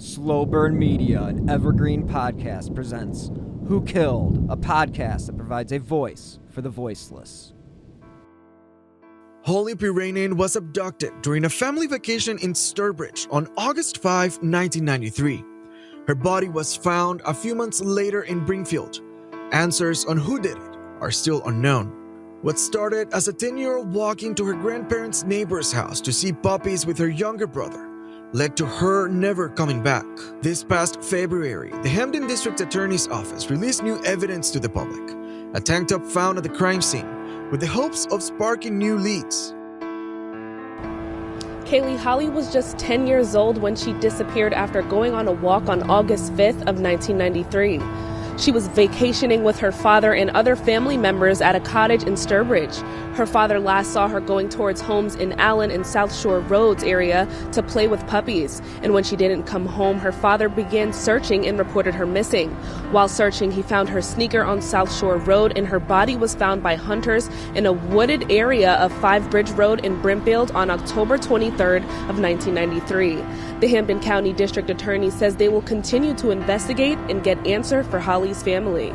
Slow Burn Media, an evergreen podcast, presents Who Killed, a podcast that provides a voice for the voiceless. Holly Piirainen was abducted during a family vacation in Sturbridge on August 5, 1993. Her body was found a few months later in Brimfield. Answers on who did it are still unknown. What started as a 10 year old walking to her grandparents' neighbor's house to see puppies with her younger brother led to her never coming back. This past February, the Hampden District Attorney's Office released new evidence to the public a tank top found at the crime scene with the hopes of sparking new leads. Kaylee Holly was just 10 years old when she disappeared after going on a walk on August 5th of 1993. She was vacationing with her father and other family members at a cottage in Sturbridge. Her father last saw her going towards homes in Allen and South Shore Roads area to play with puppies. And when she didn't come home, her father began searching and reported her missing. While searching, he found her sneaker on South Shore Road and her body was found by hunters in a wooded area of Five Bridge Road in Brimfield on October 23rd of 1993. The Hampden County District Attorney says they will continue to investigate and get answer for Holly's family.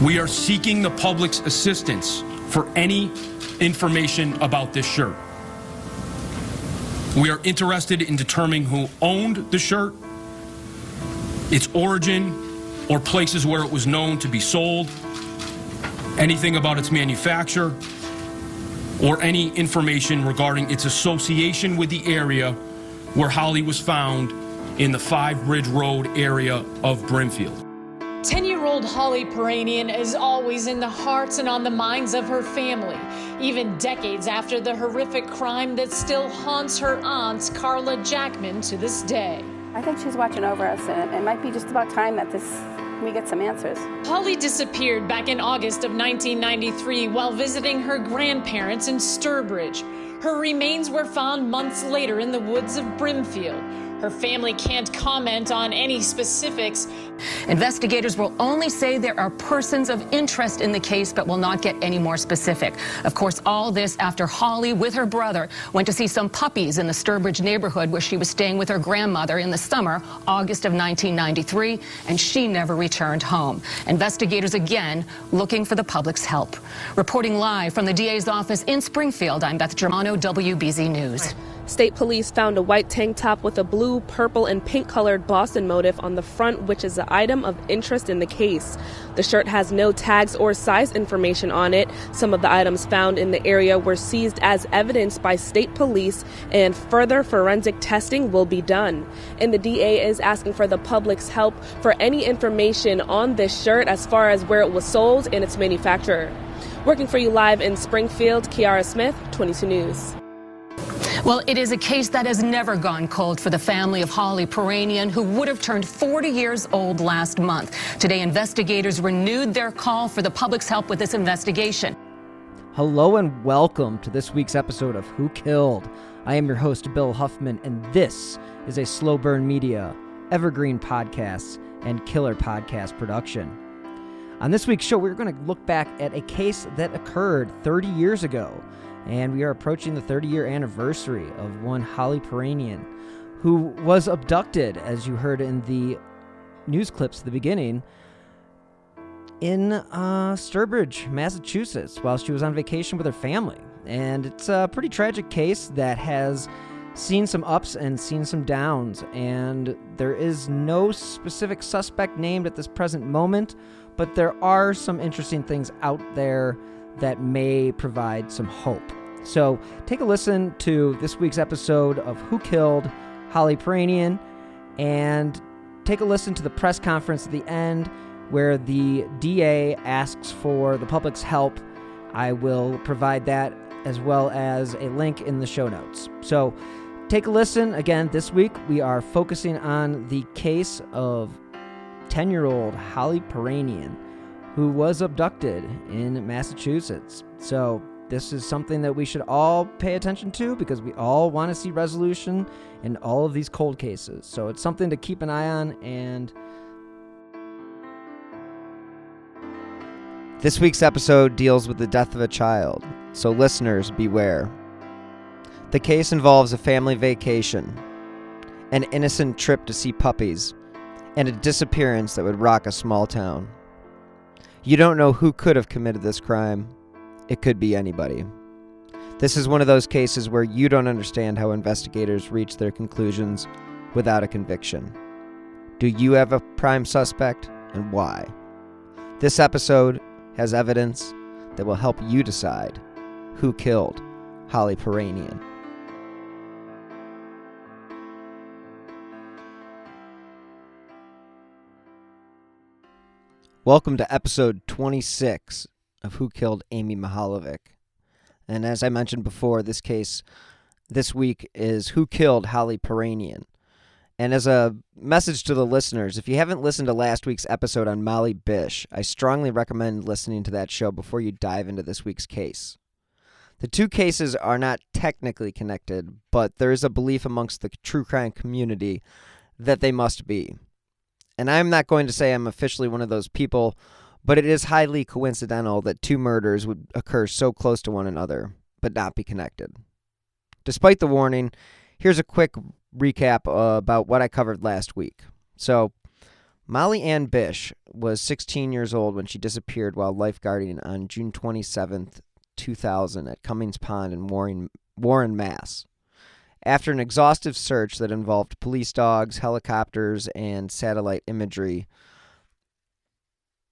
We are seeking the public's assistance for any information about this shirt. We are interested in determining who owned the shirt, its origin, or places where it was known to be sold, anything about its manufacture, or any information regarding its association with the area where Holly was found in the Five Bridge Road area of Brimfield. 10 year old Holly Piirainen is always in the hearts and on the minds of her family, even decades after the horrific crime that still haunts her aunt, Carla Jackman, to this day. I think she's watching over us, and it might be just about time that this we get some answers. Holly disappeared back in August of 1993 while visiting her grandparents in Sturbridge. Her remains were found months later in the woods of Brimfield. Her family can't comment on any specifics. Investigators will only say there are persons of interest in the case, but will not get any more specific. Of course, all this after Holly, with her brother, went to see some puppies in the Sturbridge neighborhood where she was staying with her grandmother in the summer, August of 1993, and she never returned home. Investigators again looking for the public's help. Reporting live from the DA's office in Springfield, I'm Beth Germano, WBZ News. State police found a white tank top with a blue, purple, and pink colored Boston motif on the front, which is an item of interest in the case. The shirt has no tags or size information on it. Some of the items found in the area were seized as evidence by state police, and further forensic testing will be done. And the DA is asking for the public's help for any information on this shirt as far as where it was sold and its manufacturer. Working for you live in Springfield, Kiara Smith, 22 News. Well, it is a case that has never gone cold for the family of Holly Piirainen, who would have turned 40 years old last month. Today, investigators renewed their call for the public's help with this investigation. Hello and welcome to this week's episode of Who Killed. I am your host, Bill Huffman, and this is a Slow Burn Media, Evergreen Podcasts, and Killer Podcast production. On this week's show, we're going to look back at a case that occurred 30 years ago and we are approaching the 30 year anniversary of one Holly Piirainen, who was abducted, as you heard in the news clips at the beginning, in uh, Sturbridge, Massachusetts, while she was on vacation with her family. And it's a pretty tragic case that has seen some ups and seen some downs, and there is no specific suspect named at this present moment, but there are some interesting things out there that may provide some hope. So take a listen to this week's episode of Who Killed Holly Piirainen and take a listen to the press conference at the end where the DA asks for the public's help I will provide that as well as a link in the show notes. So take a listen. Again, this week we are focusing on the case of 10 year old Holly Piirainen, who was abducted in Massachusetts. So this is something that we should all pay attention to because we all want to see resolution in all of these cold cases. So it's something to keep an eye on and. This week's episode deals with the death of a child, so listeners beware. The case involves a family vacation, an innocent trip to see puppies, and a disappearance that would rock a small town. You don't know who could have committed this crime. It could be anybody. This is one of those cases where you don't understand how investigators reach their conclusions without a conviction. Do you have a prime suspect and why? This episode has evidence that will help you decide who killed Holly Piirainen. Welcome to episode 26 of Who Killed Amy Mihaljevic. And as I mentioned before, this case this week is Who Killed Holly Piirainen. And as a message to the listeners, if you haven't listened to last week's episode on Molly Bish, I strongly recommend listening to that show before you dive into this week's case. The two cases are not technically connected, but there is a belief amongst the true crime community that they must be. And I'm not going to say I'm officially one of those people, but it is highly coincidental that two murders would occur so close to one another, but not be connected. Despite the warning, here's a quick recap uh, about what I covered last week. So, Molly Ann Bish was 16 years old when she disappeared while lifeguarding on June 27th, 2000, at Comins Pond in Warren, Warren, Mass. After an exhaustive search that involved police dogs, helicopters, and satellite imagery,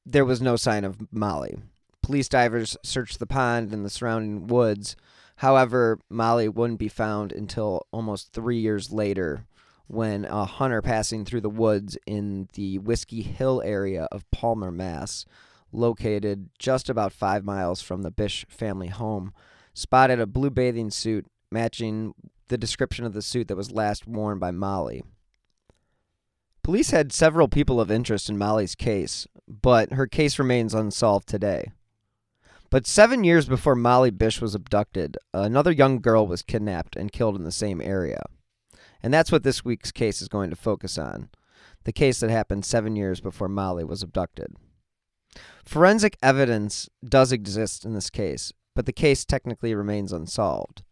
there was no sign of Molly. Police divers searched the pond and the surrounding woods However, Molly wouldn't be found until almost three years later when a hunter passing through the woods in the Whiskey Hill area of Palmer, Mass., located just about five miles from the Bish family home, spotted a blue bathing suit matching the description of the suit that was last worn by Molly. Police had several people of interest in Molly's case, but her case remains unsolved today. But seven years before Molly Bish was abducted, another young girl was kidnapped and killed in the same area. And that's what this week's case is going to focus on the case that happened seven years before Molly was abducted. Forensic evidence does exist in this case, but the case technically remains unsolved.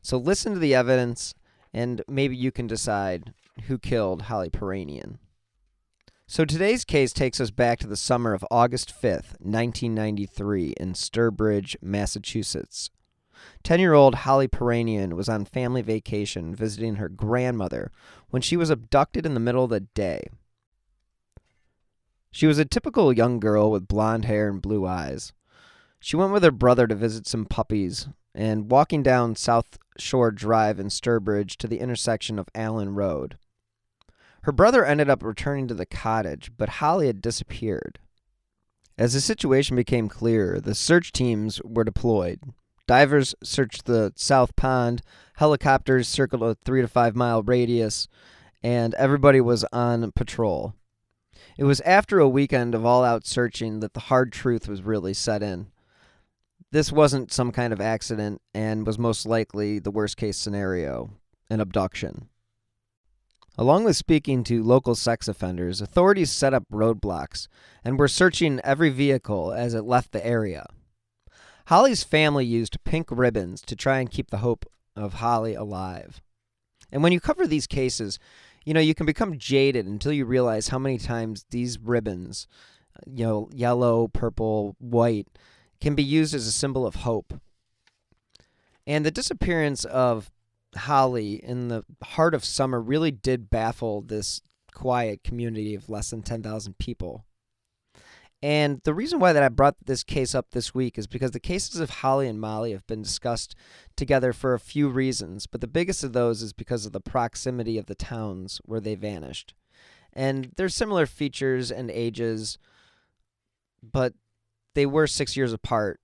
So listen to the evidence, and maybe you can decide who killed Holly Piirainen. So today's case takes us back to the summer of August 5th, 1993, in Sturbridge, Massachusetts. 10 year old Holly Piirainen was on family vacation visiting her grandmother when she was abducted in the middle of the day. She was a typical young girl with blonde hair and blue eyes. She went with her brother to visit some puppies, and walking down South Shore Drive in Sturbridge to the intersection of Allen Road. Her brother ended up returning to the cottage, but Holly had disappeared. As the situation became clearer, the search teams were deployed. Divers searched the South Pond, helicopters circled a three to five mile radius, and everybody was on patrol. It was after a weekend of all out searching that the hard truth was really set in. This wasn't some kind of accident and was most likely the worst case scenario an abduction. Along with speaking to local sex offenders, authorities set up roadblocks and were searching every vehicle as it left the area. Holly's family used pink ribbons to try and keep the hope of Holly alive. And when you cover these cases, you know, you can become jaded until you realize how many times these ribbons, you know, yellow, purple, white, can be used as a symbol of hope. And the disappearance of Holly in the heart of summer really did baffle this quiet community of less than 10,000 people. And the reason why that I brought this case up this week is because the cases of Holly and Molly have been discussed together for a few reasons, but the biggest of those is because of the proximity of the towns where they vanished. And there's similar features and ages, but they were 6 years apart.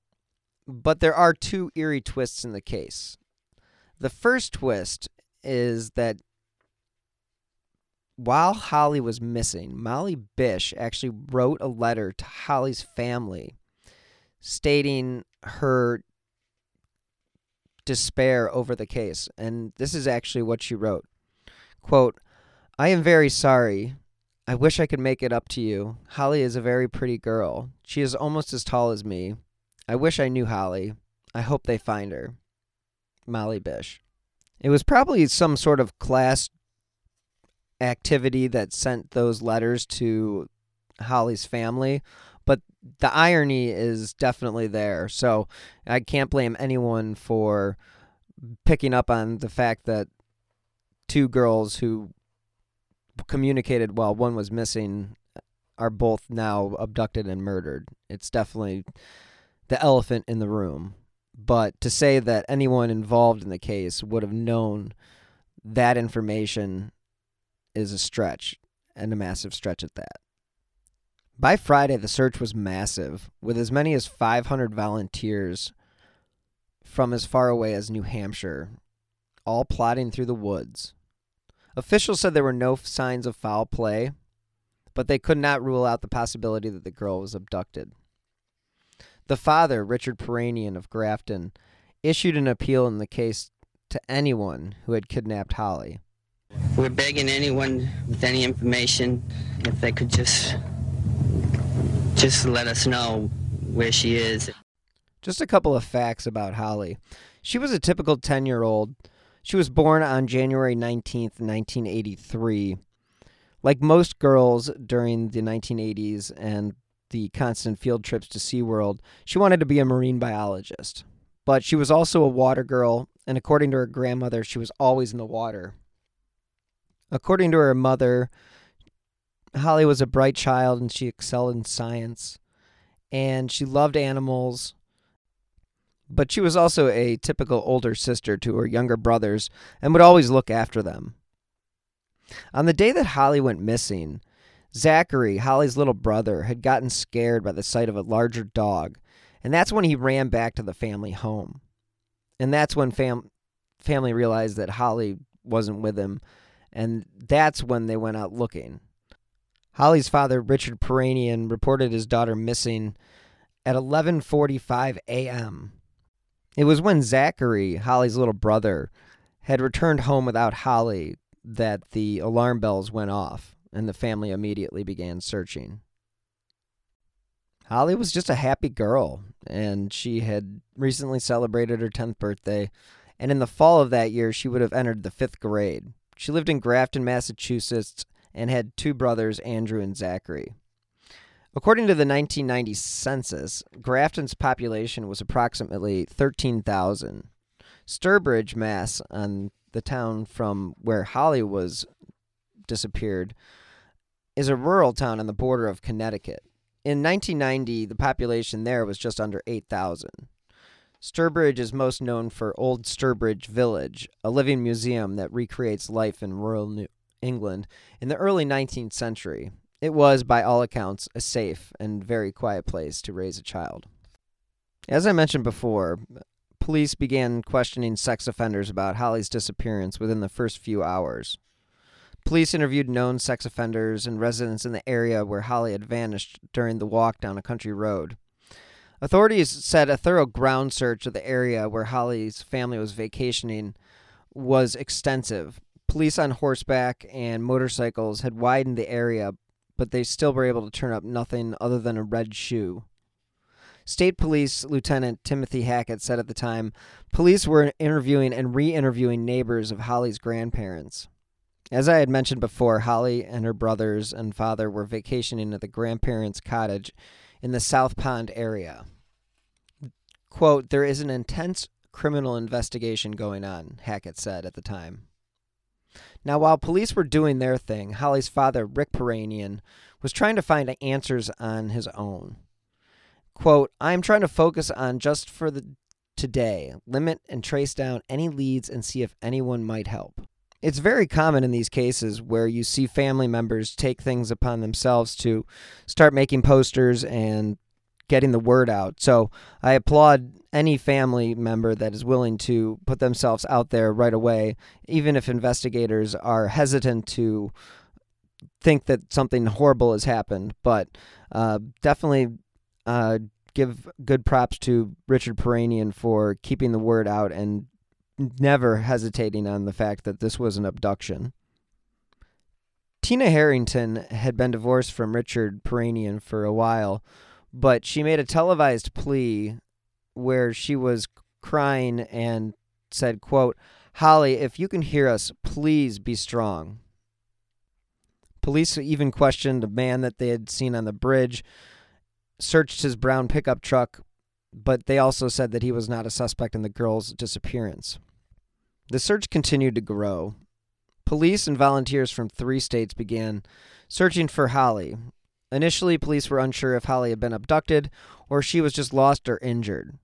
But there are two eerie twists in the case. The first twist is that while Holly was missing, Molly Bish actually wrote a letter to Holly's family stating her despair over the case. And this is actually what she wrote. Quote, I am very sorry. I wish I could make it up to you. Holly is a very pretty girl. She is almost as tall as me. I wish I knew Holly. I hope they find her. Molly Bish. It was probably some sort of class activity that sent those letters to Holly's family, but the irony is definitely there. So I can't blame anyone for picking up on the fact that two girls who communicated while one was missing are both now abducted and murdered. It's definitely the elephant in the room. But to say that anyone involved in the case would have known that information is a stretch, and a massive stretch at that. By Friday, the search was massive, with as many as 500 volunteers from as far away as New Hampshire, all plodding through the woods. Officials said there were no signs of foul play, but they could not rule out the possibility that the girl was abducted. The father, Richard Piirainen of Grafton, issued an appeal in the case to anyone who had kidnapped Holly. We're begging anyone with any information if they could just just let us know where she is. Just a couple of facts about Holly. She was a typical 10 year old. She was born on January 19th, 1983. Like most girls during the 1980s and the constant field trips to SeaWorld, she wanted to be a marine biologist. But she was also a water girl, and according to her grandmother, she was always in the water. According to her mother, Holly was a bright child and she excelled in science. And she loved animals. But she was also a typical older sister to her younger brothers and would always look after them. On the day that Holly went missing, Zachary, Holly's little brother, had gotten scared by the sight of a larger dog, and that's when he ran back to the family home. And that's when fam- family realized that Holly wasn't with him and that's when they went out looking. Holly's father, Richard Piirainen, reported his daughter missing at 11:45 a.m. It was when Zachary, Holly's little brother, had returned home without Holly that the alarm bells went off and the family immediately began searching. Holly was just a happy girl and she had recently celebrated her 10th birthday and in the fall of that year she would have entered the 5th grade. She lived in Grafton, Massachusetts, and had two brothers, Andrew and Zachary. According to the 1990 census, Grafton's population was approximately 13,000. Sturbridge, Mass, on the town from where Holly was disappeared, is a rural town on the border of Connecticut. In 1990, the population there was just under 8,000. Sturbridge is most known for Old Sturbridge Village, a living museum that recreates life in rural New England in the early 19th century. It was, by all accounts, a safe and very quiet place to raise a child. As I mentioned before, police began questioning sex offenders about Holly's disappearance within the first few hours. Police interviewed known sex offenders and residents in the area where Holly had vanished during the walk down a country road. Authorities said a thorough ground search of the area where Holly's family was vacationing was extensive. Police on horseback and motorcycles had widened the area, but they still were able to turn up nothing other than a red shoe. State Police Lieutenant Timothy Hackett said at the time police were interviewing and re interviewing neighbors of Holly's grandparents. As I had mentioned before, Holly and her brothers and father were vacationing at the grandparents' cottage in the South Pond area quote, there is an intense criminal investigation going on, Hackett said at the time. Now, while police were doing their thing, Holly's father, Rick Piirainen, was trying to find answers on his own. Quote, I am trying to focus on just for the today, limit and trace down any leads and see if anyone might help. It's very common in these cases where you see family members take things upon themselves to start making posters and getting the word out. So I applaud any family member that is willing to put themselves out there right away, even if investigators are hesitant to think that something horrible has happened. But uh, definitely uh, give good props to Richard Piirainen for keeping the word out and never hesitating on the fact that this was an abduction. Tina Harrington had been divorced from Richard Piirainen for a while, but she made a televised plea where she was crying and said, quote, Holly, if you can hear us, please be strong. Police even questioned a man that they had seen on the bridge, searched his brown pickup truck, but they also said that he was not a suspect in the girl's disappearance. The search continued to grow. Police and volunteers from three states began searching for Holly. Initially, police were unsure if Holly had been abducted or she was just lost or injured.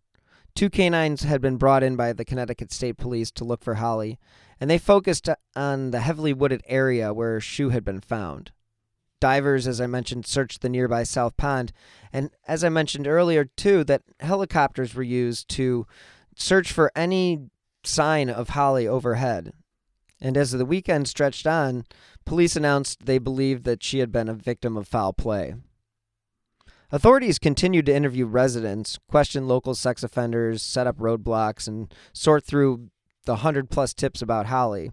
Two canines had been brought in by the Connecticut State Police to look for Holly, and they focused on the heavily wooded area where her shoe had been found. Divers, as I mentioned, searched the nearby South Pond, and as I mentioned earlier, too, that helicopters were used to search for any sign of Holly overhead. And as the weekend stretched on, police announced they believed that she had been a victim of foul play. Authorities continued to interview residents, question local sex offenders, set up roadblocks, and sort through the hundred plus tips about Holly.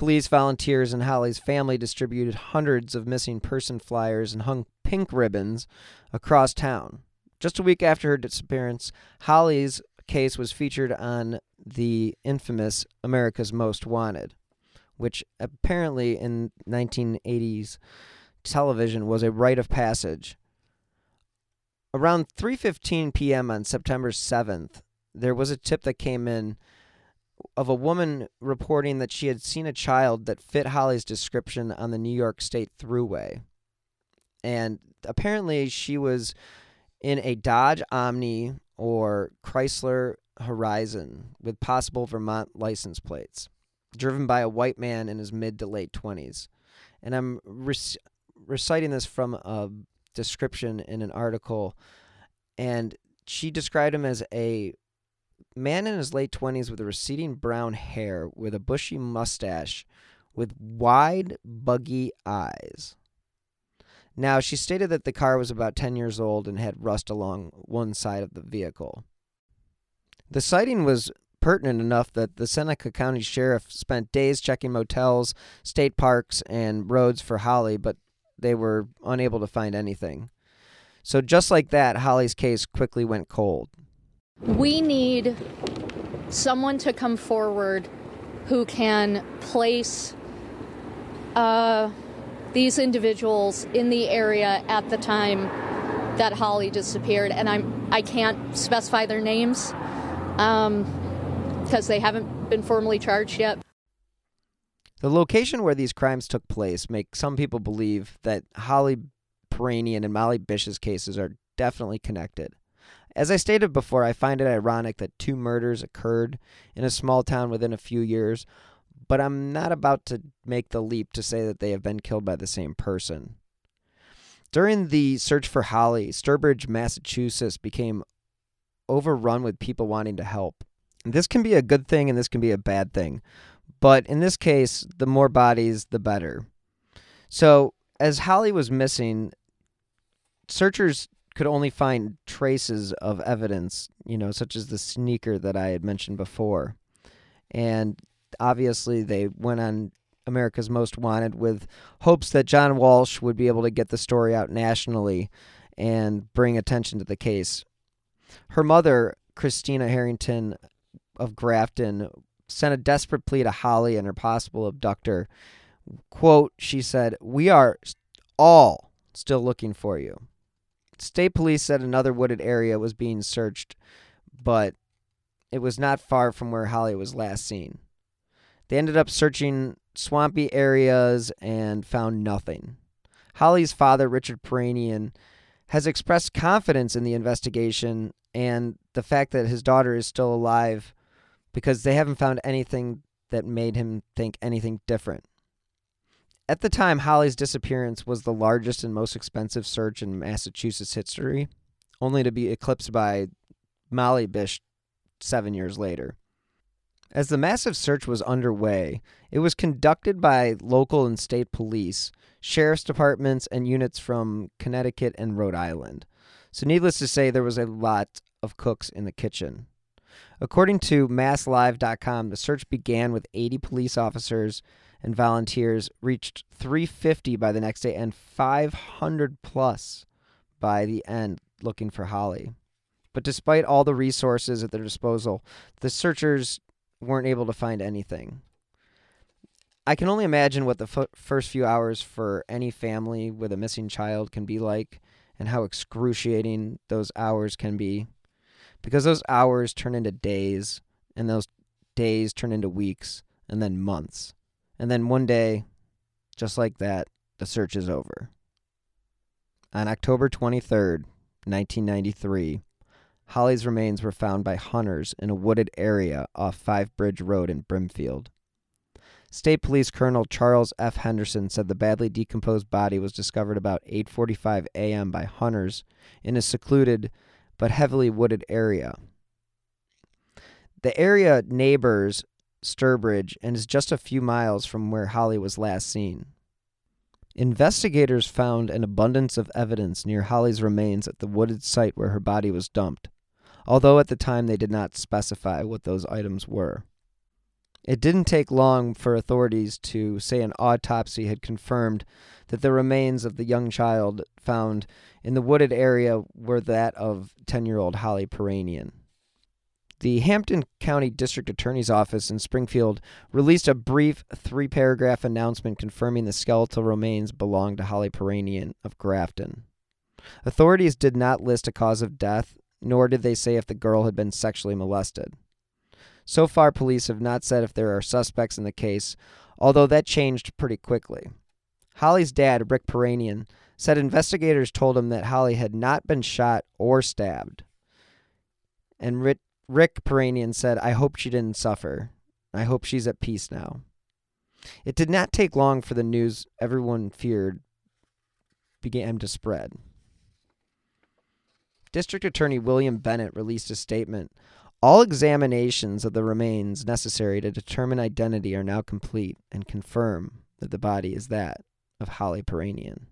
Police, volunteers, and Holly's family distributed hundreds of missing person flyers and hung pink ribbons across town. Just a week after her disappearance, Holly's case was featured on the infamous America's Most Wanted, which apparently in 1980s television was a rite of passage around 3:15 p.m. on September 7th, there was a tip that came in of a woman reporting that she had seen a child that fit Holly's description on the New York State Thruway. And apparently she was in a Dodge Omni or Chrysler Horizon with possible Vermont license plates, driven by a white man in his mid to late 20s. And I'm rec- reciting this from a description in an article, and she described him as a man in his late 20s with receding brown hair, with a bushy mustache, with wide, buggy eyes. Now, she stated that the car was about 10 years old and had rust along one side of the vehicle. The sighting was pertinent enough that the Seneca County Sheriff spent days checking motels, state parks, and roads for Holly, but they were unable to find anything. So, just like that, Holly's case quickly went cold. We need someone to come forward who can place uh, these individuals in the area at the time that Holly disappeared, and I'm I can't specify their names because um, they haven't been formally charged yet. The location where these crimes took place make some people believe that Holly Piirainen and Molly Bish's cases are definitely connected. As I stated before, I find it ironic that two murders occurred in a small town within a few years, but I'm not about to make the leap to say that they have been killed by the same person. During the search for Holly, Sturbridge, Massachusetts became overrun with people wanting to help. This can be a good thing and this can be a bad thing. But in this case, the more bodies, the better. So, as Holly was missing, searchers could only find traces of evidence, you know, such as the sneaker that I had mentioned before. And obviously, they went on America's Most Wanted with hopes that John Walsh would be able to get the story out nationally and bring attention to the case. Her mother, Christina Harrington of Grafton, sent a desperate plea to Holly and her possible abductor. Quote, she said, We are all still looking for you. State police said another wooded area was being searched, but it was not far from where Holly was last seen. They ended up searching swampy areas and found nothing. Holly's father, Richard Piirainen, has expressed confidence in the investigation and the fact that his daughter is still alive because they haven't found anything that made him think anything different. At the time, Holly's disappearance was the largest and most expensive search in Massachusetts history, only to be eclipsed by Molly Bish seven years later. As the massive search was underway, it was conducted by local and state police, sheriff's departments, and units from Connecticut and Rhode Island. So, needless to say, there was a lot of cooks in the kitchen. According to MassLive.com, the search began with 80 police officers and volunteers, reached 350 by the next day, and 500 plus by the end looking for Holly. But despite all the resources at their disposal, the searchers weren't able to find anything. I can only imagine what the f- first few hours for any family with a missing child can be like and how excruciating those hours can be. Because those hours turn into days, and those days turn into weeks, and then months. And then one day, just like that, the search is over. On October 23rd, 1993, Holly's remains were found by hunters in a wooded area off Five Bridge Road in Brimfield. State Police Colonel Charles F. Henderson said the badly decomposed body was discovered about 8:45 a.m. by hunters in a secluded but heavily wooded area. The area neighbors Sturbridge and is just a few miles from where Holly was last seen. Investigators found an abundance of evidence near Holly's remains at the wooded site where her body was dumped although at the time they did not specify what those items were. It didn't take long for authorities to say an autopsy had confirmed that the remains of the young child found in the wooded area were that of 10 year old Holly Piirainen. The Hampden County District Attorney's Office in Springfield released a brief three paragraph announcement confirming the skeletal remains belonged to Holly Piirainen of Grafton. Authorities did not list a cause of death nor did they say if the girl had been sexually molested. So far, police have not said if there are suspects in the case, although that changed pretty quickly. Holly's dad, Rick Piirainen, said investigators told him that Holly had not been shot or stabbed. And Rick, Rick Piirainen said, I hope she didn't suffer. I hope she's at peace now. It did not take long for the news everyone feared began to spread. District Attorney William Bennett released a statement. All examinations of the remains necessary to determine identity are now complete and confirm that the body is that of Holly Piirainen.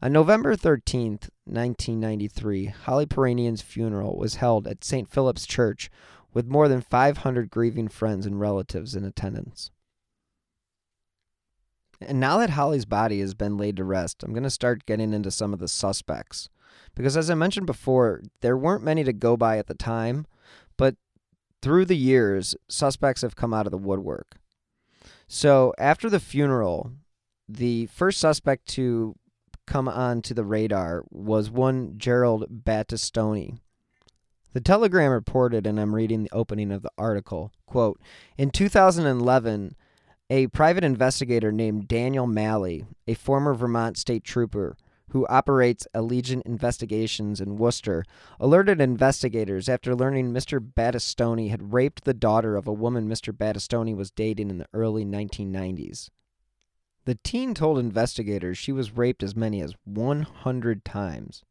On November 13th, 1993, Holly Piirainen's funeral was held at St. Philip's Church with more than 500 grieving friends and relatives in attendance. And now that Holly's body has been laid to rest, I'm going to start getting into some of the suspects. Because as I mentioned before, there weren't many to go by at the time, but through the years, suspects have come out of the woodwork. So after the funeral, the first suspect to come onto the radar was one Gerald Battistoni. The Telegram reported, and I'm reading the opening of the article, quote, In 2011, a private investigator named Daniel Malley, a former Vermont state trooper, who operates Allegiant Investigations in Worcester, alerted investigators after learning Mr. Battistoni had raped the daughter of a woman Mr. Battistoni was dating in the early 1990s. The teen told investigators she was raped as many as 100 times.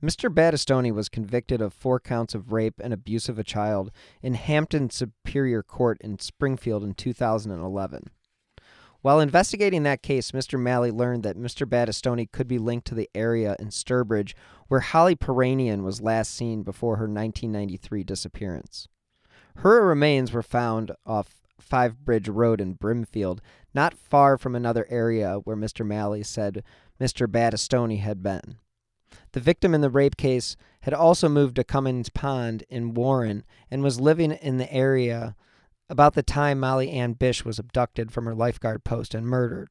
Mr. Battistoni was convicted of four counts of rape and abuse of a child in Hampden Superior Court in Springfield in 2011. While investigating that case, Mr. Malley learned that Mr. Battistoni could be linked to the area in Sturbridge where Holly Piirainen was last seen before her 1993 disappearance. Her remains were found off Five Bridge Road in Brimfield, not far from another area where Mr. Malley said Mr. Battistoni had been. The victim in the rape case had also moved to Comins Pond in Warren and was living in the area about the time Molly Ann Bish was abducted from her lifeguard post and murdered.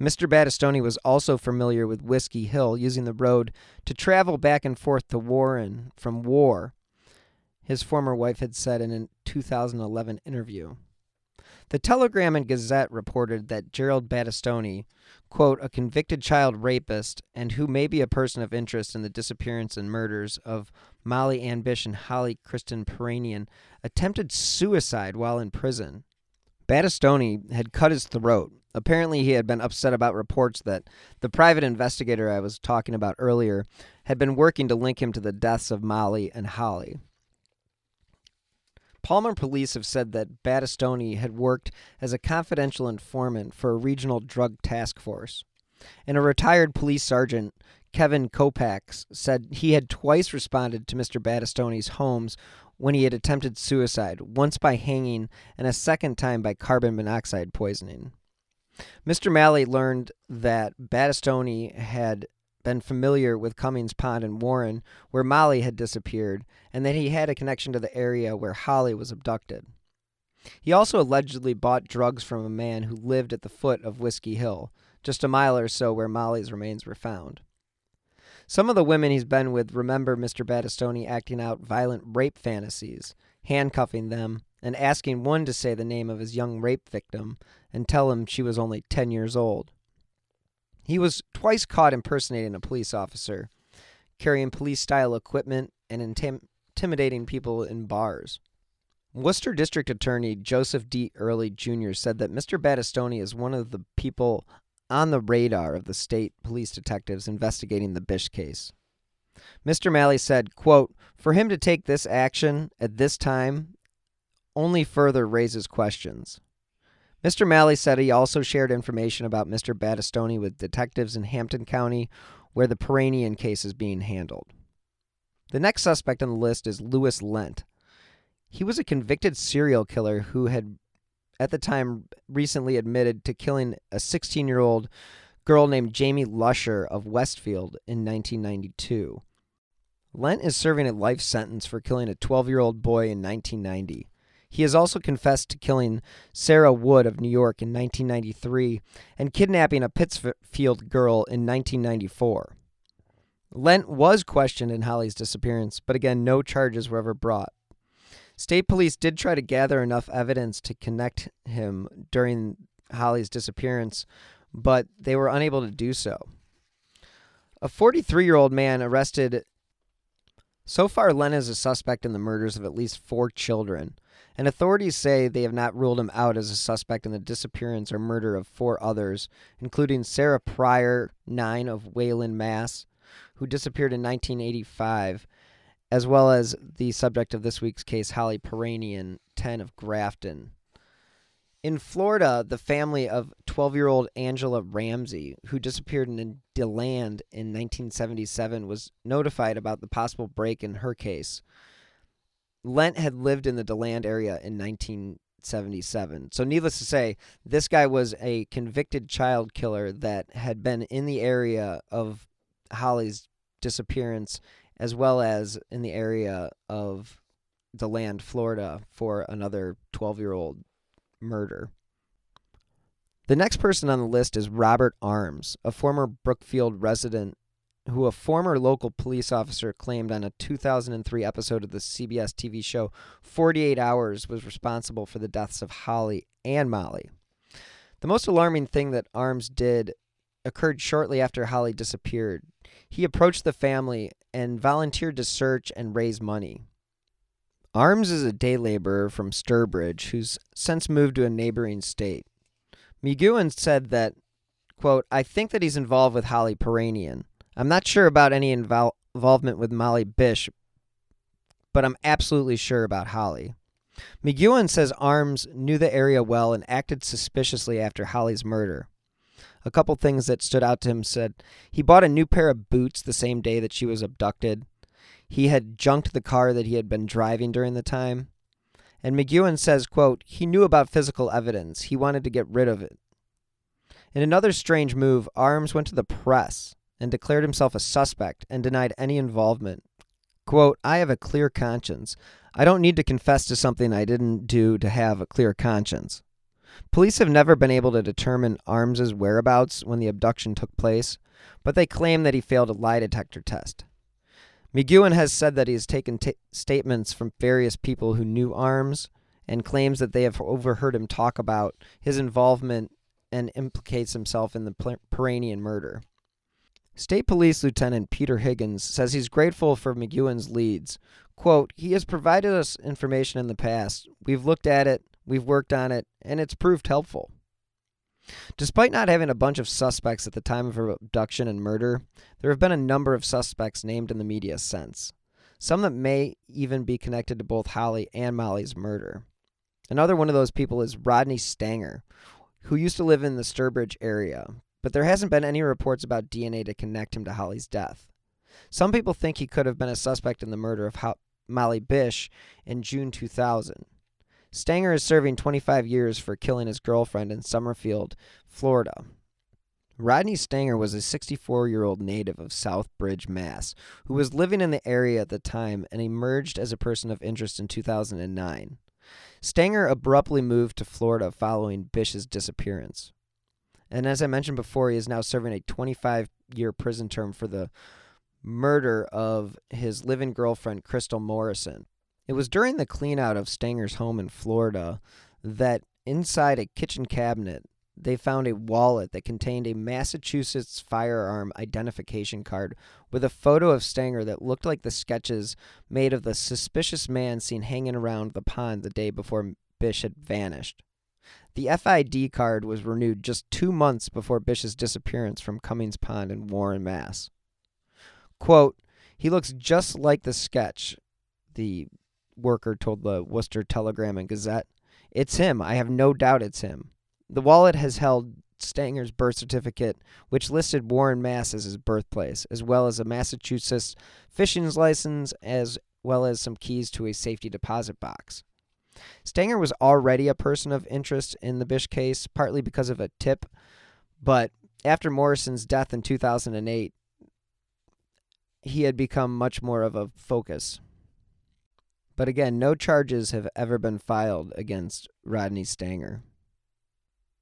Mr. Battistoni was also familiar with Whiskey Hill, using the road to travel back and forth to Warren from Ware, his former wife had said in a 2011 interview. The Telegram and Gazette reported that Gerald Battistoni, quote, a convicted child rapist and who may be a person of interest in the disappearance and murders of Molly Ann Bish and Holly Kristen Piirainen, attempted suicide while in prison. Battistoni had cut his throat. Apparently, he had been upset about reports that the private investigator I was talking about earlier had been working to link him to the deaths of Molly and Holly. Palmer police have said that Battistoni had worked as a confidential informant for a regional drug task force. And a retired police sergeant, Kevin Kopax, said he had twice responded to Mr. Battistoni's homes when he had attempted suicide, once by hanging and a second time by carbon monoxide poisoning. Mr. Malley learned that Battistoni had been familiar with Comins Pond and Warren, where Molly had disappeared, and that he had a connection to the area where Holly was abducted. He also allegedly bought drugs from a man who lived at the foot of Whiskey Hill, just a mile or so where Molly's remains were found. Some of the women he's been with remember Mr. Battistoni acting out violent rape fantasies, handcuffing them, and asking one to say the name of his young rape victim and tell him she was only 10 years old. He was twice caught impersonating a police officer, carrying police style equipment, and intim- intimidating people in bars. Worcester District Attorney Joseph D. Early Jr. said that Mr. Battistoni is one of the people on the radar of the state police detectives investigating the Bish case. Mr. Malley said, quote, For him to take this action at this time only further raises questions. Mr. Malley said he also shared information about Mr. Battistoni with detectives in Hampden County, where the Piirainen case is being handled. The next suspect on the list is Lewis Lent. He was a convicted serial killer who had, at the time, recently admitted to killing a 16 year old girl named Jamie Lusher of Westfield in 1992. Lent is serving a life sentence for killing a 12 year old boy in 1990. He has also confessed to killing Sarah Wood of New York in 1993 and kidnapping a Pittsfield girl in 1994. Lent was questioned in Holly's disappearance, but again, no charges were ever brought. State police did try to gather enough evidence to connect him during Holly's disappearance, but they were unable to do so. A 43 year old man arrested. So far, Len is a suspect in the murders of at least four children and authorities say they have not ruled him out as a suspect in the disappearance or murder of four others, including Sarah Pryor, 9 of Wayland, Mass., who disappeared in 1985, as well as the subject of this week's case, Holly Piirainen, 10 of Grafton. In Florida, the family of 12 year old Angela Ramsey, who disappeared in DeLand in 1977, was notified about the possible break in her case. Lent had lived in the DeLand area in 1977. So, needless to say, this guy was a convicted child killer that had been in the area of Holly's disappearance, as well as in the area of DeLand, Florida, for another 12 year old murder. The next person on the list is Robert Arms, a former Brookfield resident who a former local police officer claimed on a 2003 episode of the CBS TV show 48 Hours was responsible for the deaths of Holly and Molly. The most alarming thing that Arms did occurred shortly after Holly disappeared. He approached the family and volunteered to search and raise money. Arms is a day laborer from Sturbridge who's since moved to a neighboring state. McGowan said that, quote, I think that he's involved with Holly Piirainen. I'm not sure about any invol- involvement with Molly Bish, but I'm absolutely sure about Holly. McEwen says Arms knew the area well and acted suspiciously after Holly's murder. A couple things that stood out to him said he bought a new pair of boots the same day that she was abducted. He had junked the car that he had been driving during the time. And McEwen says, quote, he knew about physical evidence. He wanted to get rid of it. In another strange move, Arms went to the press and declared himself a suspect and denied any involvement. Quote, I have a clear conscience. I don't need to confess to something I didn't do to have a clear conscience. Police have never been able to determine Arms's whereabouts when the abduction took place, but they claim that he failed a lie detector test. McEwen has said that he has taken t- statements from various people who knew Arms and claims that they have overheard him talk about his involvement and implicates himself in the Piirainen murder. State Police Lieutenant Peter Higgins says he's grateful for McEwen's leads. Quote, He has provided us information in the past. We've looked at it, we've worked on it, and it's proved helpful. Despite not having a bunch of suspects at the time of her abduction and murder, there have been a number of suspects named in the media since. some that may even be connected to both Holly and Molly's murder. Another one of those people is Rodney Stanger, who used to live in the Sturbridge area, but there hasn't been any reports about DNA to connect him to Holly's death. Some people think he could have been a suspect in the murder of Ho- Molly Bish in June 2000. Stanger is serving 25 years for killing his girlfriend in Summerfield, Florida. Rodney Stanger was a 64 year old native of Southbridge, Mass., who was living in the area at the time and emerged as a person of interest in 2009. Stanger abruptly moved to Florida following Bish's disappearance. And as I mentioned before, he is now serving a 25 year prison term for the murder of his living girlfriend, Crystal Morrison. It was during the cleanout of Stanger's home in Florida that inside a kitchen cabinet they found a wallet that contained a Massachusetts firearm identification card with a photo of Stanger that looked like the sketches made of the suspicious man seen hanging around the pond the day before Bish had vanished. The FID card was renewed just two months before Bish's disappearance from Comins Pond in Warren, Mass. Quote, he looks just like the sketch, the worker told the Worcester Telegram and Gazette. It's him. I have no doubt it's him. The wallet has held Stanger's birth certificate, which listed Warren, Mass. as his birthplace, as well as a Massachusetts fishing license, as well as some keys to a safety deposit box. Stanger was already a person of interest in the Bish case, partly because of a tip, but after Morrison's death in 2008, he had become much more of a focus. But again, no charges have ever been filed against Rodney Stanger.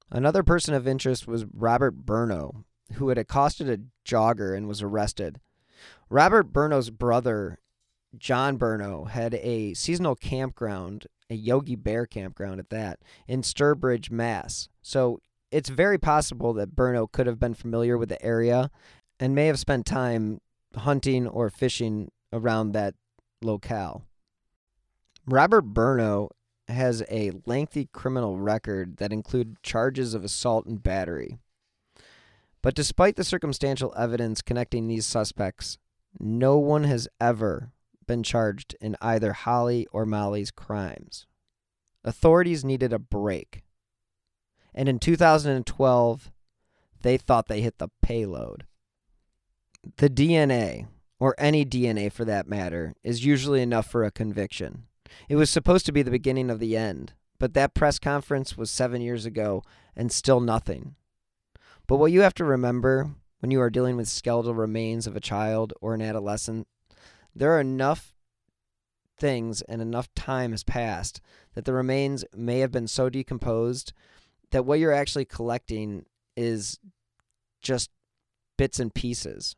Another person of interest was Robert Burno, who had accosted a jogger and was arrested. Robert Burno's brother, John Burno, had a seasonal campground, a Yogi Bear campground at that, in Sturbridge, Mass. So it's very possible that Burno could have been familiar with the area and may have spent time hunting or fishing around that locale. Robert Burno has a lengthy criminal record that included charges of assault and battery. But despite the circumstantial evidence connecting these suspects, no one has ever been charged in either Holly or Molly's crimes. Authorities needed a break. And in 2012, they thought they hit the payload. The DNA, or any DNA for that matter, is usually enough for a conviction. It was supposed to be the beginning of the end, but that press conference was seven years ago and still nothing. But what you have to remember when you are dealing with skeletal remains of a child or an adolescent, there are enough things and enough time has passed that the remains may have been so decomposed that what you're actually collecting is just bits and pieces.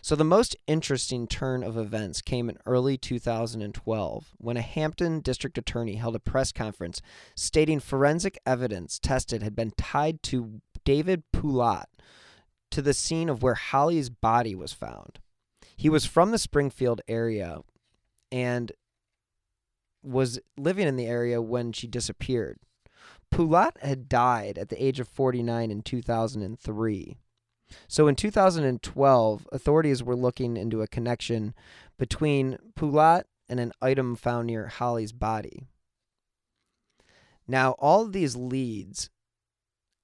So, the most interesting turn of events came in early 2012 when a Hampden district attorney held a press conference stating forensic evidence tested had been tied to David Poulat to the scene of where Holly's body was found. He was from the Springfield area and was living in the area when she disappeared. Poulat had died at the age of 49 in 2003. So in 2012, authorities were looking into a connection between Poulat and an item found near Holly's body. Now, all of these leads,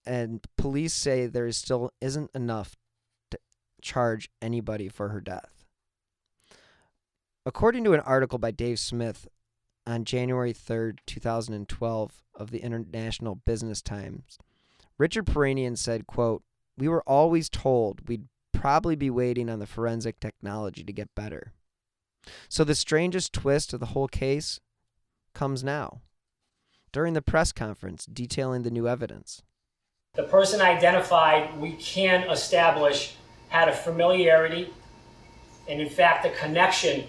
and police say there still isn't enough to charge anybody for her death. According to an article by Dave Smith on January 3rd, 2012 of the International Business Times, Richard Piirainen said, quote, we were always told we'd probably be waiting on the forensic technology to get better. So the strangest twist of the whole case comes now, during the press conference detailing the new evidence. The person identified, we can establish, had a familiarity and, in fact, a connection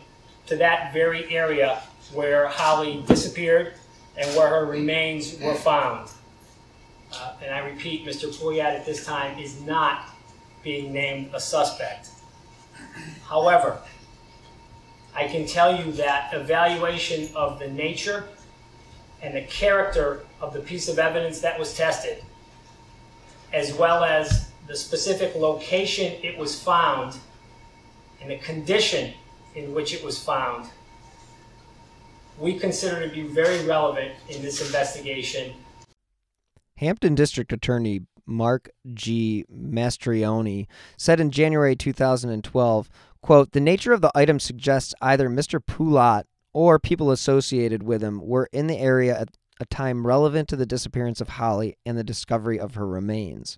to that very area where Holly disappeared and where her remains were found. Uh, and I repeat, Mr. Poulat at this time is not being named a suspect. However, I can tell you that evaluation of the nature and the character of the piece of evidence that was tested, as well as the specific location it was found and the condition in which it was found, we consider to be very relevant in this investigation. Hampden District Attorney Mark G. Mastroianni said in January 2012, quote, "The nature of the item suggests either Mr. Poulat or people associated with him were in the area at a time relevant to the disappearance of Holly and the discovery of her remains."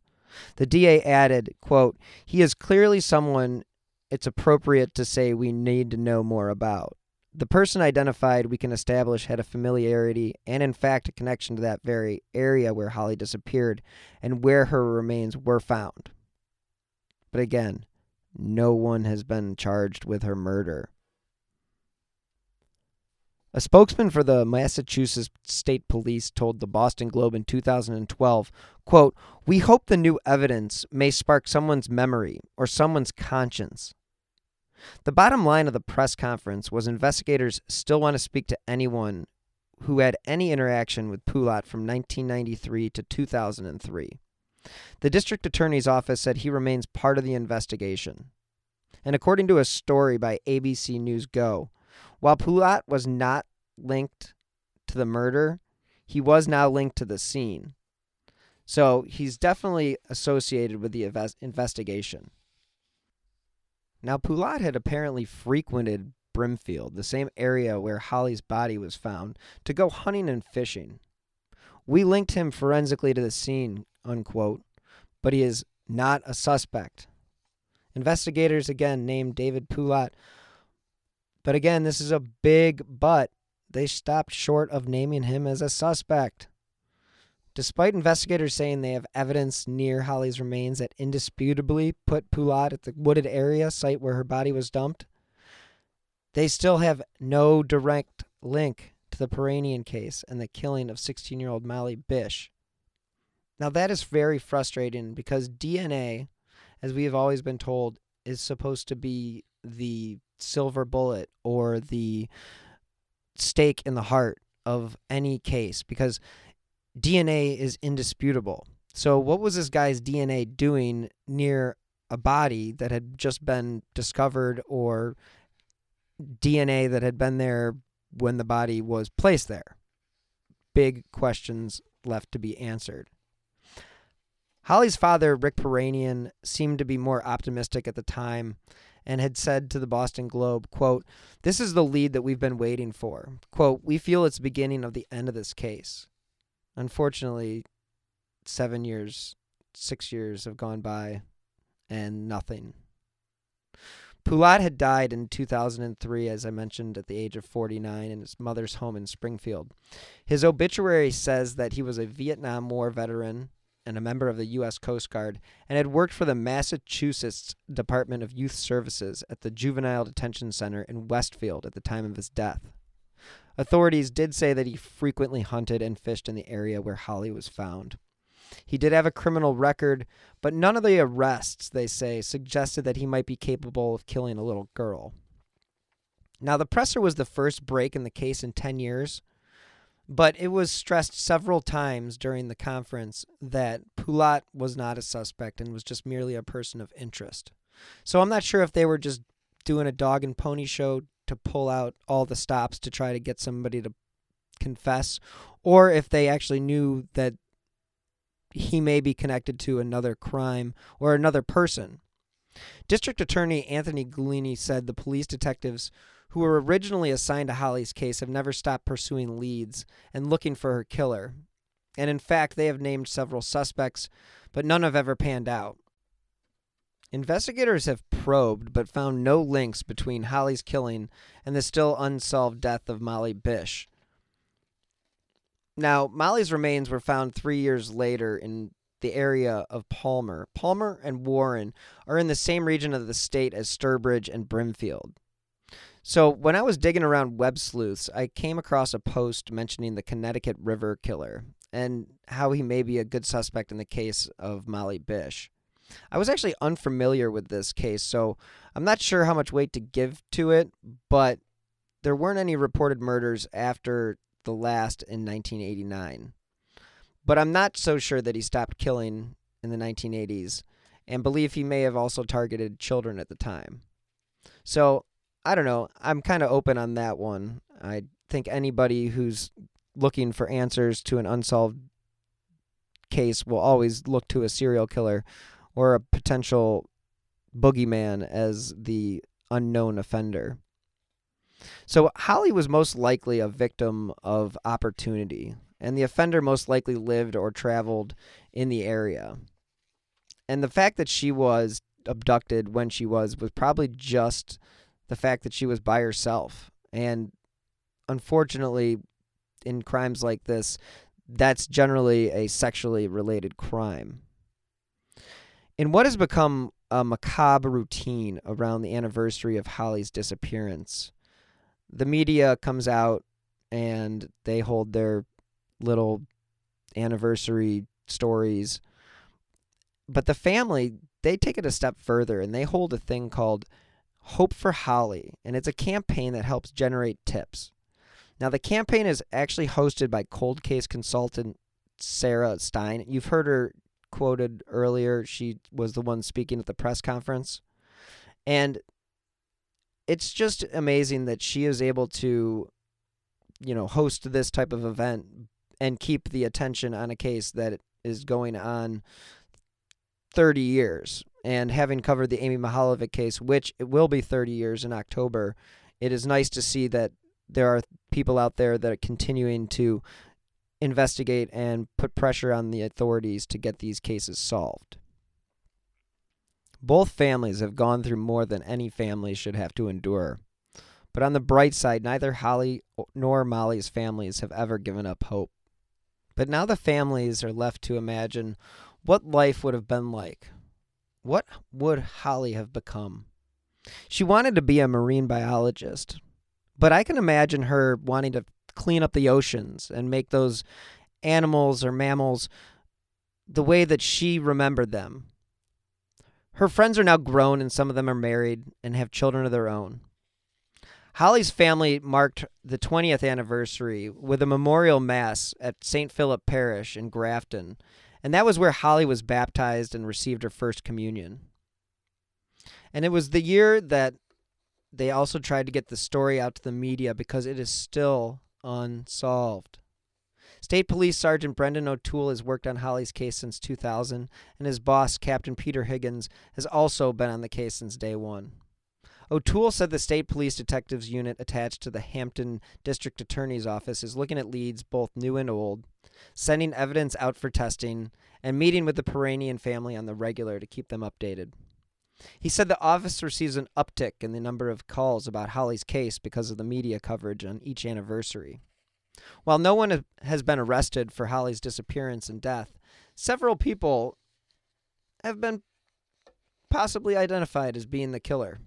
The DA added, quote, "He is clearly someone it's appropriate to say we need to know more about." The person identified we can establish had a familiarity and, in fact, a connection to that very area where Holly disappeared and where her remains were found. But again, no one has been charged with her murder. A spokesman for the Massachusetts State Police told the Boston Globe in 2012, quote, "We hope the new evidence may spark someone's memory or someone's conscience the bottom line of the press conference was investigators still want to speak to anyone who had any interaction with Poulat from 1993 to 2003. The district attorney's office said he remains part of the investigation. And according to a story by ABC News Go, while Poulat was not linked to the murder, he was now linked to the scene. So he's definitely associated with the investigation. Now, Poulat had apparently frequented Brimfield, the same area where Holly's body was found, to go hunting and fishing. We linked him forensically to the scene, unquote, but he is not a suspect. Investigators again named David Poulat, but again, this is a big but. They stopped short of naming him as a suspect. Despite investigators saying they have evidence near Holly's remains that indisputably put Poulat at the wooded area site where her body was dumped, they still have no direct link to the Piirainen case and the killing of 16 year old Molly Bish. Now, that is very frustrating because DNA, as we have always been told, is supposed to be the silver bullet or the stake in the heart of any case because DNA is indisputable. So, what was this guy's DNA doing near a body that had just been discovered or DNA that had been there when the body was placed there? Big questions left to be answered. Holly's father, Rick Piirainen, seemed to be more optimistic at the time and had said to the Boston Globe, quote, This is the lead that we've been waiting for. Quote, We feel it's the beginning of the end of this case. Unfortunately, seven years, six years have gone by and nothing. Poulat had died in 2003, as I mentioned, at the age of 49 in his mother's home in Springfield. His obituary says that he was a Vietnam War veteran and a member of the U.S. Coast Guard and had worked for the Massachusetts Department of Youth Services at the Juvenile Detention Center in Westfield at the time of his death. Authorities did say that he frequently hunted and fished in the area where Holly was found. He did have a criminal record, but none of the arrests, they say, suggested that he might be capable of killing a little girl. Now, the presser was the first break in the case in 10 years, but it was stressed several times during the conference that Poulat was not a suspect and was just merely a person of interest. So I'm not sure if they were just doing a dog and pony show to pull out all the stops to try to get somebody to confess, or if they actually knew that he may be connected to another crime or another person. District Attorney Anthony Gulluni said the police detectives who were originally assigned to Holly's case have never stopped pursuing leads and looking for her killer. And in fact, they have named several suspects, but none have ever panned out. Investigators have probed but found no links between Holly's killing and the still unsolved death of Molly Bish. Now, Molly's remains were found three years later in the area of Palmer. Palmer and Warren are in the same region of the state as Sturbridge and Brimfield. So, when I was digging around web sleuths, I came across a post mentioning the Connecticut River killer and how he may be a good suspect in the case of Molly Bish. I was actually unfamiliar with this case, so I'm not sure how much weight to give to it, but there weren't any reported murders after the last in 1989. But I'm not so sure that he stopped killing in the 1980s and believe he may have also targeted children at the time. So I don't know. I'm kind of open on that one. I think anybody who's looking for answers to an unsolved case will always look to a serial killer or a potential boogeyman as the unknown offender. So Holly was most likely a victim of opportunity, and the offender most likely lived or traveled in the area. And the fact that she was abducted when she was was probably just the fact that she was by herself. And unfortunately, in crimes like this, that's generally a sexually related crime. In what has become a macabre routine around the anniversary of Holly's disappearance, the media comes out and they hold their little anniversary stories. But the family, they take it a step further and they hold a thing called Hope for Holly, and it's a campaign that helps generate tips. Now, the campaign is actually hosted by cold case consultant Sarah Stein. You've heard her quoted earlier. She was the one speaking at the press conference. And it's just amazing that she is able to, you know, host this type of event and keep the attention on a case that is going on 30 years. And having covered the Amy Mihaljevic case, which it will be 30 years in October, it is nice to see that there are people out there that are continuing to investigate and put pressure on the authorities to get these cases solved. Both families have gone through more than any family should have to endure. But on the bright side, neither Holly nor Molly's families have ever given up hope. But now the families are left to imagine what life would have been like. What would Holly have become? She wanted to be a marine biologist, but I can imagine her wanting to clean up the oceans and make those animals or mammals the way that she remembered them. Her friends are now grown and some of them are married and have children of their own. Holly's family marked the 20th anniversary with a memorial mass at St. Philip Parish in Grafton, and that was where Holly was baptized and received her first communion. And it was the year that they also tried to get the story out to the media because it is still unsolved. State Police Sergeant Brendan O'Toole has worked on Holly's case since 2000, and his boss, Captain Peter Higgins, has also been on the case since day one. O'Toole said the State Police Detectives Unit attached to the Hampden District Attorney's Office is looking at leads both new and old, sending evidence out for testing, and meeting with the Piirainen family on the regular to keep them updated. He said the office receives an uptick in the number of calls about Holly's case because of the media coverage on each anniversary. While no one has been arrested for Holly's disappearance and death, several people have been possibly identified as being the killer.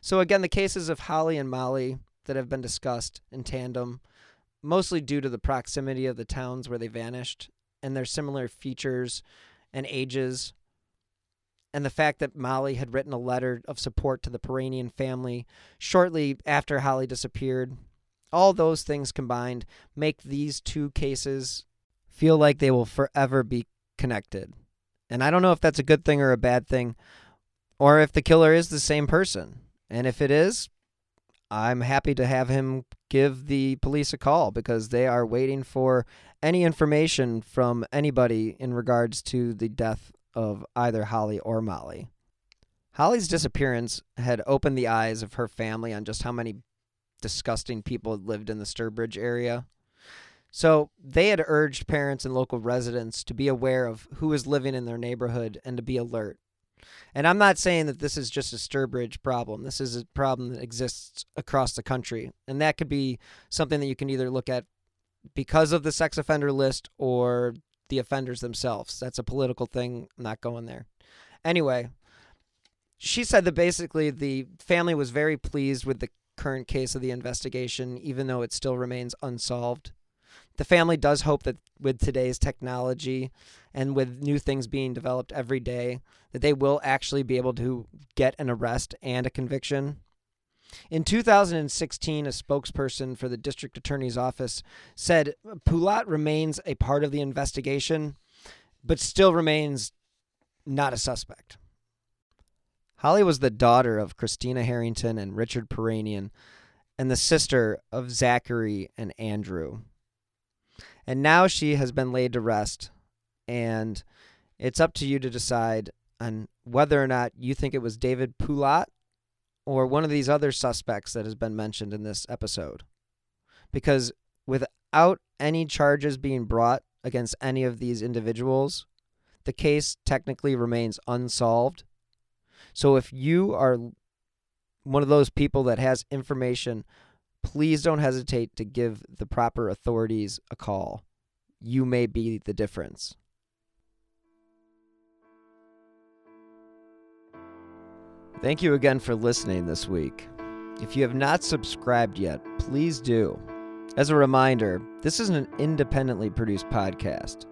So, again, the cases of Holly and Molly that have been discussed in tandem, mostly due to the proximity of the towns where they vanished and their similar features and ages, and the fact that Molly had written a letter of support to the Piirainen family shortly after Holly disappeared. All those things combined make these two cases feel like they will forever be connected. And I don't know if that's a good thing or a bad thing, or if the killer is the same person. And if it is, I'm happy to have him give the police a call because they are waiting for any information from anybody in regards to the death of either Holly or Molly. Holly's disappearance had opened the eyes of her family on just how many disgusting people lived in the Sturbridge area. So they had urged parents and local residents to be aware of who was living in their neighborhood and to be alert. And I'm not saying that this is just a Sturbridge problem. This is a problem that exists across the country. And that could be something that you can either look at because of the sex offender list or the offenders themselves. That's a political thing. I'm not going there. Anyway, she said that basically the family was very pleased with the current case of the investigation, even though it still remains unsolved. The family does hope that with today's technology and with new things being developed every day, that they will actually be able to get an arrest and a conviction. In 2016, a spokesperson for the district attorney's office said Poulat remains a part of the investigation, but still remains not a suspect. Holly was the daughter of Christina Harrington and Richard Piirainen and the sister of Zachary and Andrew. And now she has been laid to rest, and it's up to you to decide on whether or not you think it was David Poulat or one of these other suspects that has been mentioned in this episode. Because without any charges being brought against any of these individuals, the case technically remains unsolved. So if you are one of those people that has information, please don't hesitate to give the proper authorities a call. You may be the difference. Thank you again for listening this week. If you have not subscribed yet, please do. As a reminder, this is an independently produced podcast.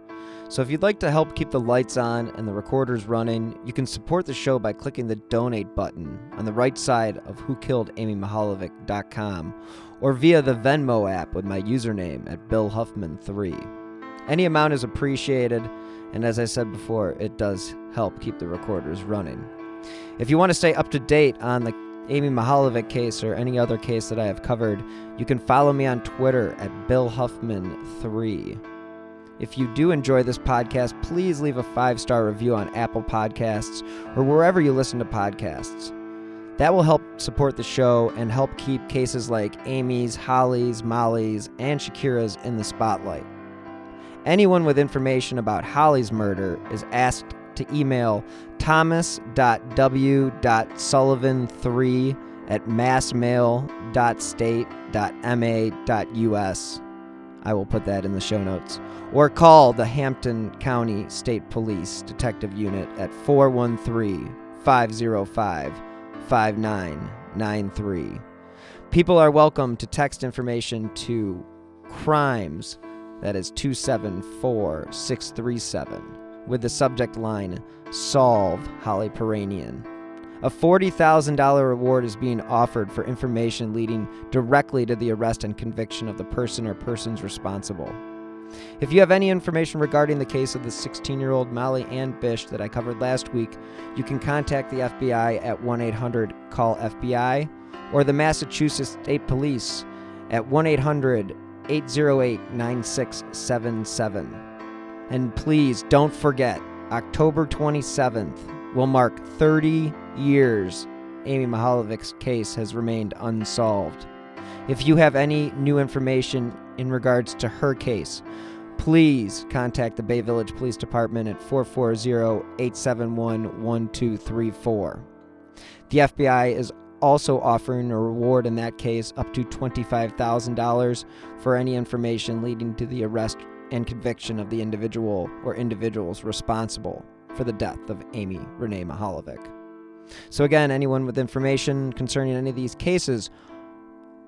So if you'd like to help keep the lights on and the recorders running, you can support the show by clicking the donate button on the right side of whokilledamymihaljevic.com or via the Venmo app with my username at Bill Huffman3. Any amount is appreciated, and as I said before, it does help keep the recorders running. If you want to stay up to date on the Amy Mihaljevic case or any other case that I have covered, you can follow me on Twitter at Bill Huffman3. If you do enjoy this podcast, please leave a five star review on Apple Podcasts or wherever you listen to podcasts. That will help support the show and help keep cases like Amy's, Holly's, Molly's, and Shakira's in the spotlight. Anyone with information about Holly's murder is asked to email thomas.w.sullivan3 at massmail.state.ma.us. I will put that in the show notes. Or call the Hampden County State Police Detective Unit at 413 505 5993. People are welcome to text information to crimes, that is 274 637 with the subject line Solve Holly Piirainen. A $40,000 reward is being offered for information leading directly to the arrest and conviction of the person or persons responsible. If you have any information regarding the case of the 16 year old Molly Ann Bish that I covered last week, you can contact the FBI at 1 800 CALL FBI or the Massachusetts State Police at 1 800 808 9677. And please don't forget, October 27th will mark 30 years Amy Mihaljevic's case has remained unsolved. If you have any new information in regards to her case, please contact the Bay Village Police Department at 440 871 1234. The FBI is also offering a reward in that case up to $25,000 for any information leading to the arrest and conviction of the individual or individuals responsible for the death of Amy Renee Mihaljevic. So, again, anyone with information concerning any of these cases,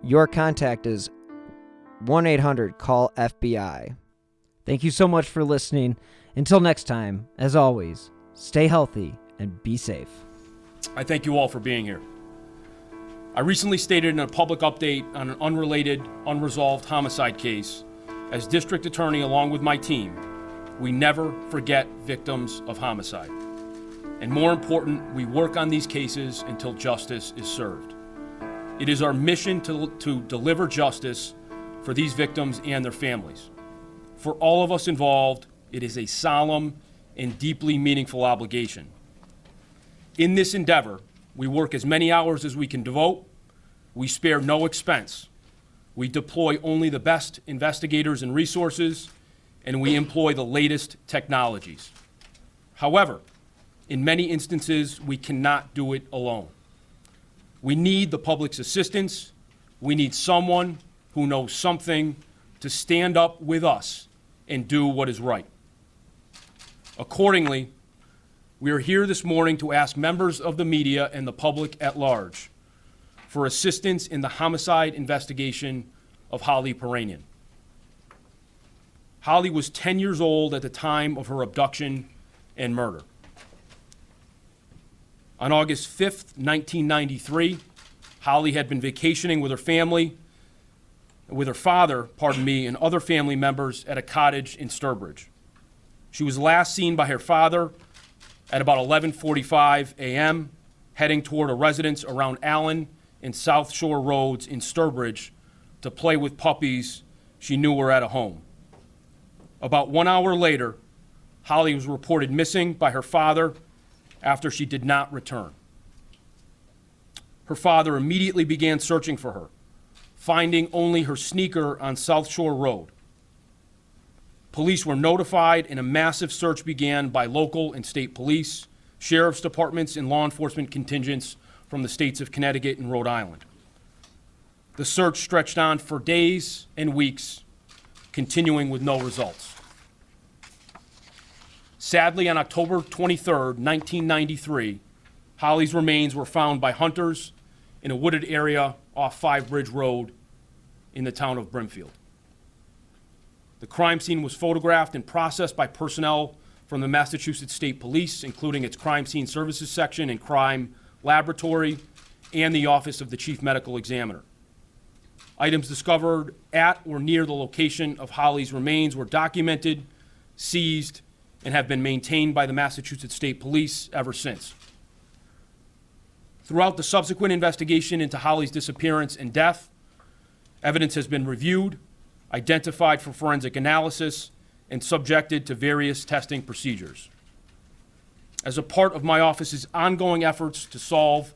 your contact is 1 800 CALL FBI. Thank you so much for listening. Until next time, as always, stay healthy and be safe. I thank you all for being here. I recently stated in a public update on an unrelated, unresolved homicide case as district attorney, along with my team, we never forget victims of homicide. And more important, we work on these cases until justice is served. It is our mission to, to deliver justice for these victims and their families. For all of us involved, it is a solemn and deeply meaningful obligation. In this endeavor, we work as many hours as we can devote, we spare no expense, we deploy only the best investigators and resources, and we employ the latest technologies. However, in many instances, we cannot do it alone. We need the public's assistance. We need someone who knows something to stand up with us and do what is right. Accordingly, we are here this morning to ask members of the media and the public at large for assistance in the homicide investigation of Holly Piirainen. Holly was 10 years old at the time of her abduction and murder. On August 5th, 1993, Holly had been vacationing with her family, with her father, pardon me, and other family members at a cottage in Sturbridge. She was last seen by her father at about 11:45 a.m heading toward a residence around Allen and South Shore Roads in Sturbridge to play with puppies she knew were at a home. About one hour later, Holly was reported missing by her father after she did not return. Her father immediately began searching for her, finding only her sneaker on South Shore Road. Police were notified, and a massive search began by local and state police, sheriff's departments, and law enforcement contingents from the states of Connecticut and Rhode Island. The search stretched on for days and weeks, continuing with no results. Sadly, on October 23, 1993, Holly's remains were found by hunters in a wooded area off Five Bridge Road in the town of Brimfield. The crime scene was photographed and processed by personnel from the Massachusetts State Police, including its Crime Scene Services Section and Crime Laboratory, and the Office of the Chief Medical Examiner. Items discovered at or near the location of Holly's remains were documented, seized, and have been maintained by the Massachusetts State Police ever since. Throughout the subsequent investigation into Holly's disappearance and death, evidence has been reviewed, identified for forensic analysis, and subjected to various testing procedures. As a part of my office's ongoing efforts to solve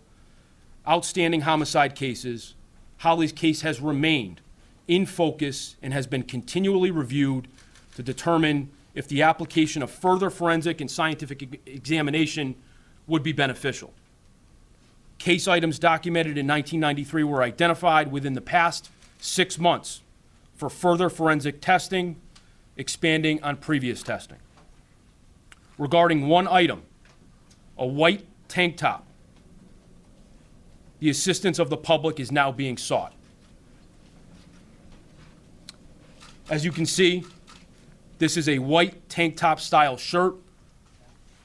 outstanding homicide cases, Holly's case has remained in focus and has been continually reviewed to determine if the application of further forensic and scientific examination would be beneficial. Case items documented in 1993 were identified within the past six months for further forensic testing, expanding on previous testing. Regarding one item, a white tank top, the assistance of the public is now being sought. As you can see, this is a white tank top style shirt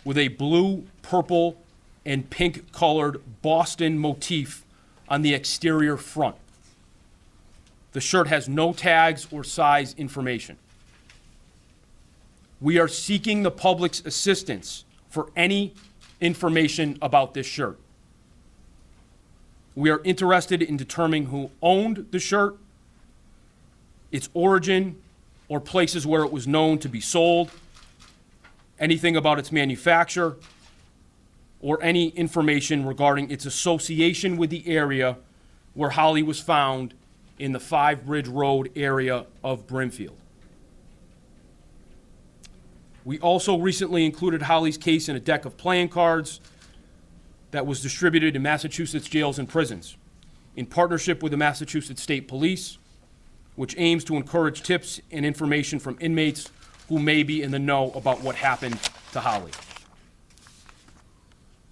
with a blue, purple, and pink colored Boston motif on the exterior front. The shirt has no tags or size information. We are seeking the public's assistance for any information about this shirt. We are interested in determining who owned the shirt, its origin, or places where it was known to be sold, anything about its manufacture, or any information regarding its association with the area where Holly was found in the Five Bridge Road area of Brimfield. We also recently included Holly's case in a deck of playing cards that was distributed in Massachusetts jails and prisons in partnership with the Massachusetts State Police, which aims to encourage tips and information from inmates who may be in the know about what happened to Holly.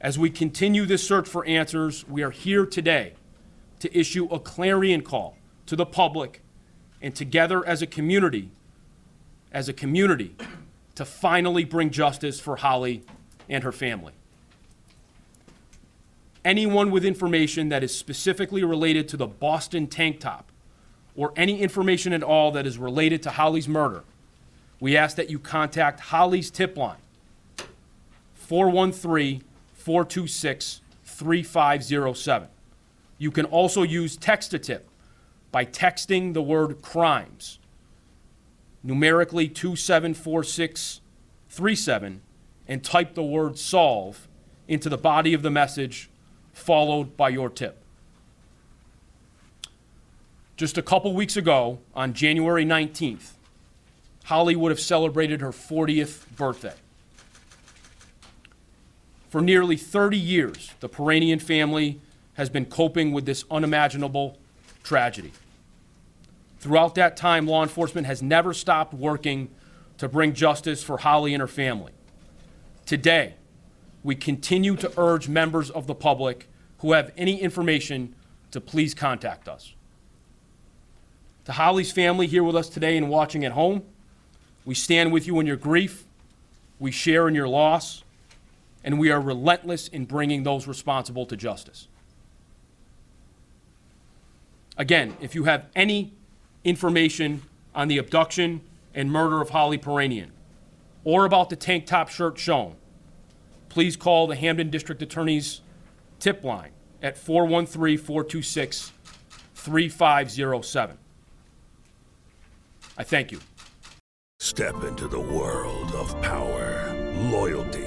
As we continue this search for answers, we are here today to issue a clarion call to the public and together as a community, as a community, to finally bring justice for Holly and her family. Anyone with information that is specifically related to the Boston tank top or any information at all that is related to Holly's murder, we ask that you contact Holly's tip line 413 426 3507. You can also use text to tip by texting the word crimes, numerically 274637, and type the word solve into the body of the message, followed by your tip. Just a couple weeks ago, on January 19th, Holly would have celebrated her 40th birthday. For nearly 30 years, the Piirainen family has been coping with this unimaginable tragedy. Throughout that time, law enforcement has never stopped working to bring justice for Holly and her family. Today, we continue to urge members of the public who have any information to please contact us. To Holly's family here with us today and watching at home, we stand with you in your grief, we share in your loss, and we are relentless in bringing those responsible to justice. Again, if you have any information on the abduction and murder of Holly Piirainen or about the tank top shirt shown, please call the Hampden District Attorney's tip line at 413 426 3507. I thank you. Step into the world of power, loyalty,